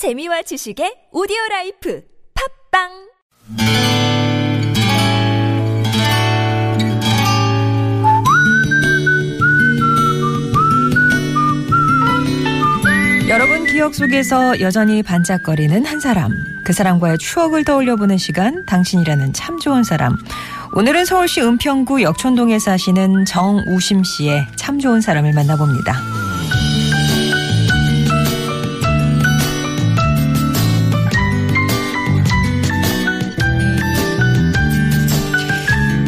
재미와 지식의 오디오 life 팟빵 여러분 기억 속에서 여전히 반짝거리는 한 사람. 그 사람과의 추억을 떠올려 보는 시간, 당신이라는 참 좋은 사람. 오늘은 서울시 은평구 역촌동에 사시는 정우심 씨의 참 좋은 사람을 만나봅니다.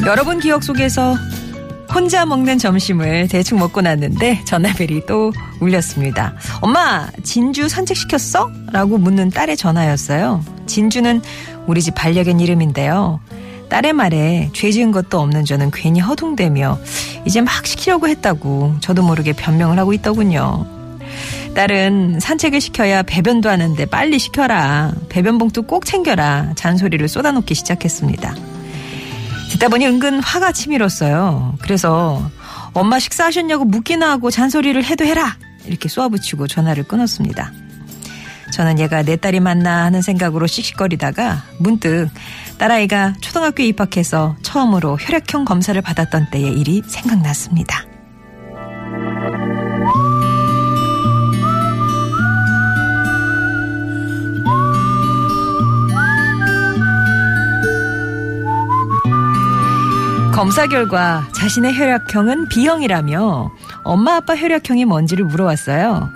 여러분 기억 속에서 혼자 먹는 점심을 대충 먹고 났는데 전화벨이 또 울렸습니다. 엄마, 진주 산책시켰어? 라고 묻는 딸의 전화였어요. 진주는 우리 집 반려견 이름인데요. 딸의 말에 죄 지은 것도 없는 저는 괜히 허둥대며 이제 막 시키려고 했다고 저도 모르게 변명을 하고 있더군요. 딸은 산책을 시켜야 배변도 하는데 빨리 시켜라. 배변 봉투 꼭 챙겨라. 잔소리를 쏟아놓기 시작했습니다. 듣다 보니 은근 화가 치밀었어요. 그래서 엄마 식사하셨냐고 묻기나 하고 잔소리를 해도 해라. 이렇게 쏘아붙이고 전화를 끊었습니다. 저는 얘가 내 딸이 맞나 하는 생각으로 씩씩거리다가 문득 딸아이가 초등학교에 입학해서 처음으로 혈액형 검사를 받았던 때의 일이 생각났습니다. 검사 결과 자신의 혈액형은 B형이라며 엄마 아빠 혈액형이 뭔지를 물어왔어요.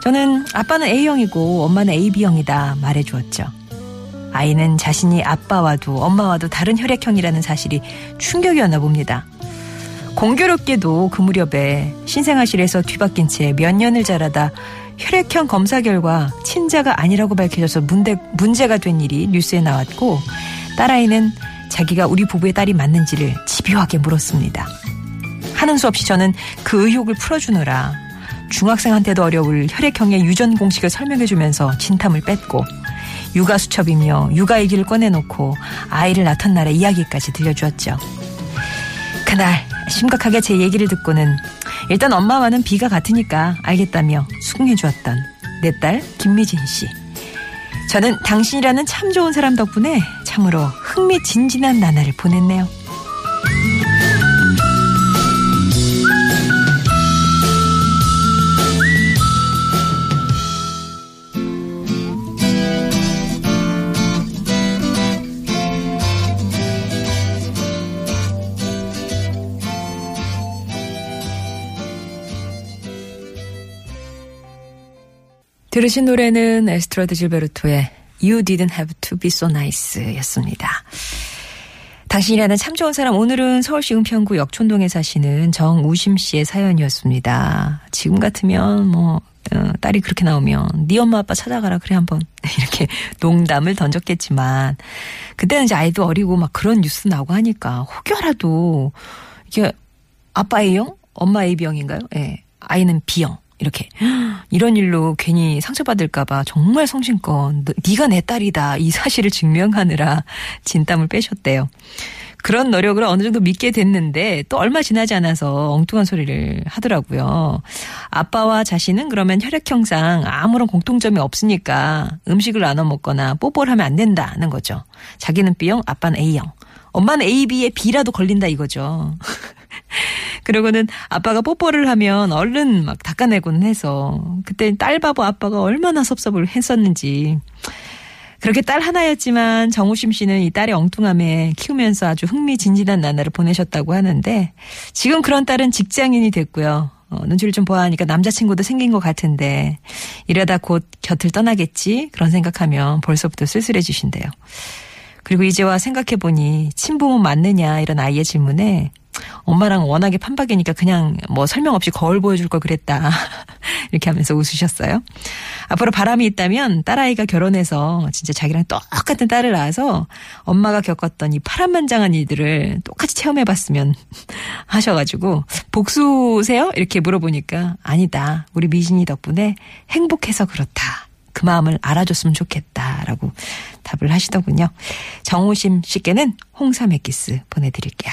저는 아빠는 A형이고 엄마는 AB형이다 말해 주었죠. 아이는 자신이 아빠와도 엄마와도 다른 혈액형이라는 사실이 충격이었나 봅니다. 공교롭게도 그 무렵에 신생아실에서 뒤바뀐 채 몇 년을 자라다 혈액형 검사 결과 친자가 아니라고 밝혀져서 문제, 문제가 된 일이 뉴스에 나왔고 딸아이는 자기가 우리 부부의 딸이 맞는지를 집요하게 물었습니다. 하는 수 없이 저는 그 의혹을 풀어주느라 중학생한테도 어려울 혈액형의 유전 공식을 설명해주면서 진탐을 뺐고 육아 수첩이며 육아 얘기를 꺼내놓고 아이를 낳던 날의 이야기까지 들려주었죠. 그날 심각하게 제 얘기를 듣고는 일단 엄마와는 비가 같으니까 알겠다며 수긍해주었던 내 딸 김미진 씨. 저는 당신이라는 참 좋은 사람 덕분에 참으로 흥미진진한 나날을 보냈네요. 들으신 노래는 아스트루드 질베르토의 You Didn't Have to Be So Nice 였습니다. 당신이라는 참 좋은 사람 오늘은 서울시 은평구 역촌동에 사시는 정우심 씨의 사연이었습니다. 지금 같으면 뭐 어, 딸이 그렇게 나오면 네 엄마 아빠 찾아가라 그래 한번 이렇게 농담을 던졌겠지만 그때는 이제 아이도 어리고 막 그런 뉴스 나오고 하니까 혹여라도 이게 아빠 A형 엄마 AB형인가요? 예. 네. 아이는 B형 이렇게 이런 일로 괜히 상처받을까봐 정말 성심껏 네가 내 딸이다 이 사실을 증명하느라 진땀을 빼셨대요. 그런 노력을 어느 정도 믿게 됐는데 또 얼마 지나지 않아서 엉뚱한 소리를 하더라고요. 아빠와 자신은 그러면 혈액형상 아무런 공통점이 없으니까 음식을 나눠 먹거나 뽀뽀를 하면 안 된다는 거죠. 자기는 B형, 아빠는 A형. 엄마는 A, B에 B라도 걸린다 이거죠. 그러고는 아빠가 뽀뽀를 하면 얼른 막 닦아내곤 해서 그때 딸 바보 아빠가 얼마나 섭섭을 했었는지 그렇게 딸 하나였지만 정우심 씨는 이 딸의 엉뚱함에 키우면서 아주 흥미진진한 나날을 보내셨다고 하는데 지금 그런 딸은 직장인이 됐고요. 어, 눈치를 좀 보아하니까 남자친구도 생긴 것 같은데 이러다 곧 곁을 떠나겠지 그런 생각하면 벌써부터 쓸쓸해지신대요. 그리고 이제와 생각해보니 친부모 맞느냐 이런 아이의 질문에 엄마랑 워낙에 판박이니까 그냥 뭐 설명 없이 거울 보여줄 걸 그랬다. 이렇게 하면서 웃으셨어요. 앞으로 바람이 있다면 딸아이가 결혼해서 진짜 자기랑 똑같은 딸을 낳아서 엄마가 겪었던 이 파란만장한 일들을 똑같이 체험해봤으면 하셔가지고 복수세요? 이렇게 물어보니까 아니다. 우리 미진이 덕분에 행복해서 그렇다. 그 마음을 알아줬으면 좋겠다라고 답을 하시더군요. 정우심 씨께는 홍삼 액기스 보내드릴게요.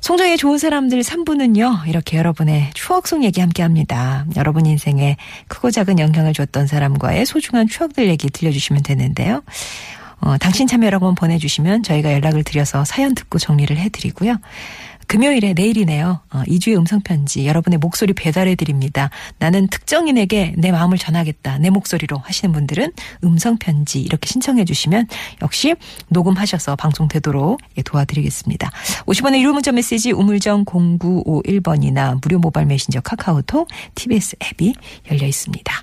송정의 좋은 사람들 3부는요, 이렇게 여러분의 추억 속 얘기 함께 합니다. 여러분 인생에 크고 작은 영향을 줬던 사람과의 소중한 추억들 얘기 들려주시면 되는데요. 어, 당신 참여라고 보내주시면 저희가 연락을 드려서 사연 듣고 정리를 해드리고요. 금요일에 내일이네요. 어, 2주의 음성편지 여러분의 목소리 배달해드립니다. 나는 특정인에게 내 마음을 전하겠다. 내 목소리로 하시는 분들은 음성편지 이렇게 신청해 주시면 역시 녹음하셔서 방송되도록 예, 도와드리겠습니다. 50원의 유료 문자 메시지 우물정 0951번이나 무료 모바일 메신저 카카오톡 TBS 앱이 열려 있습니다.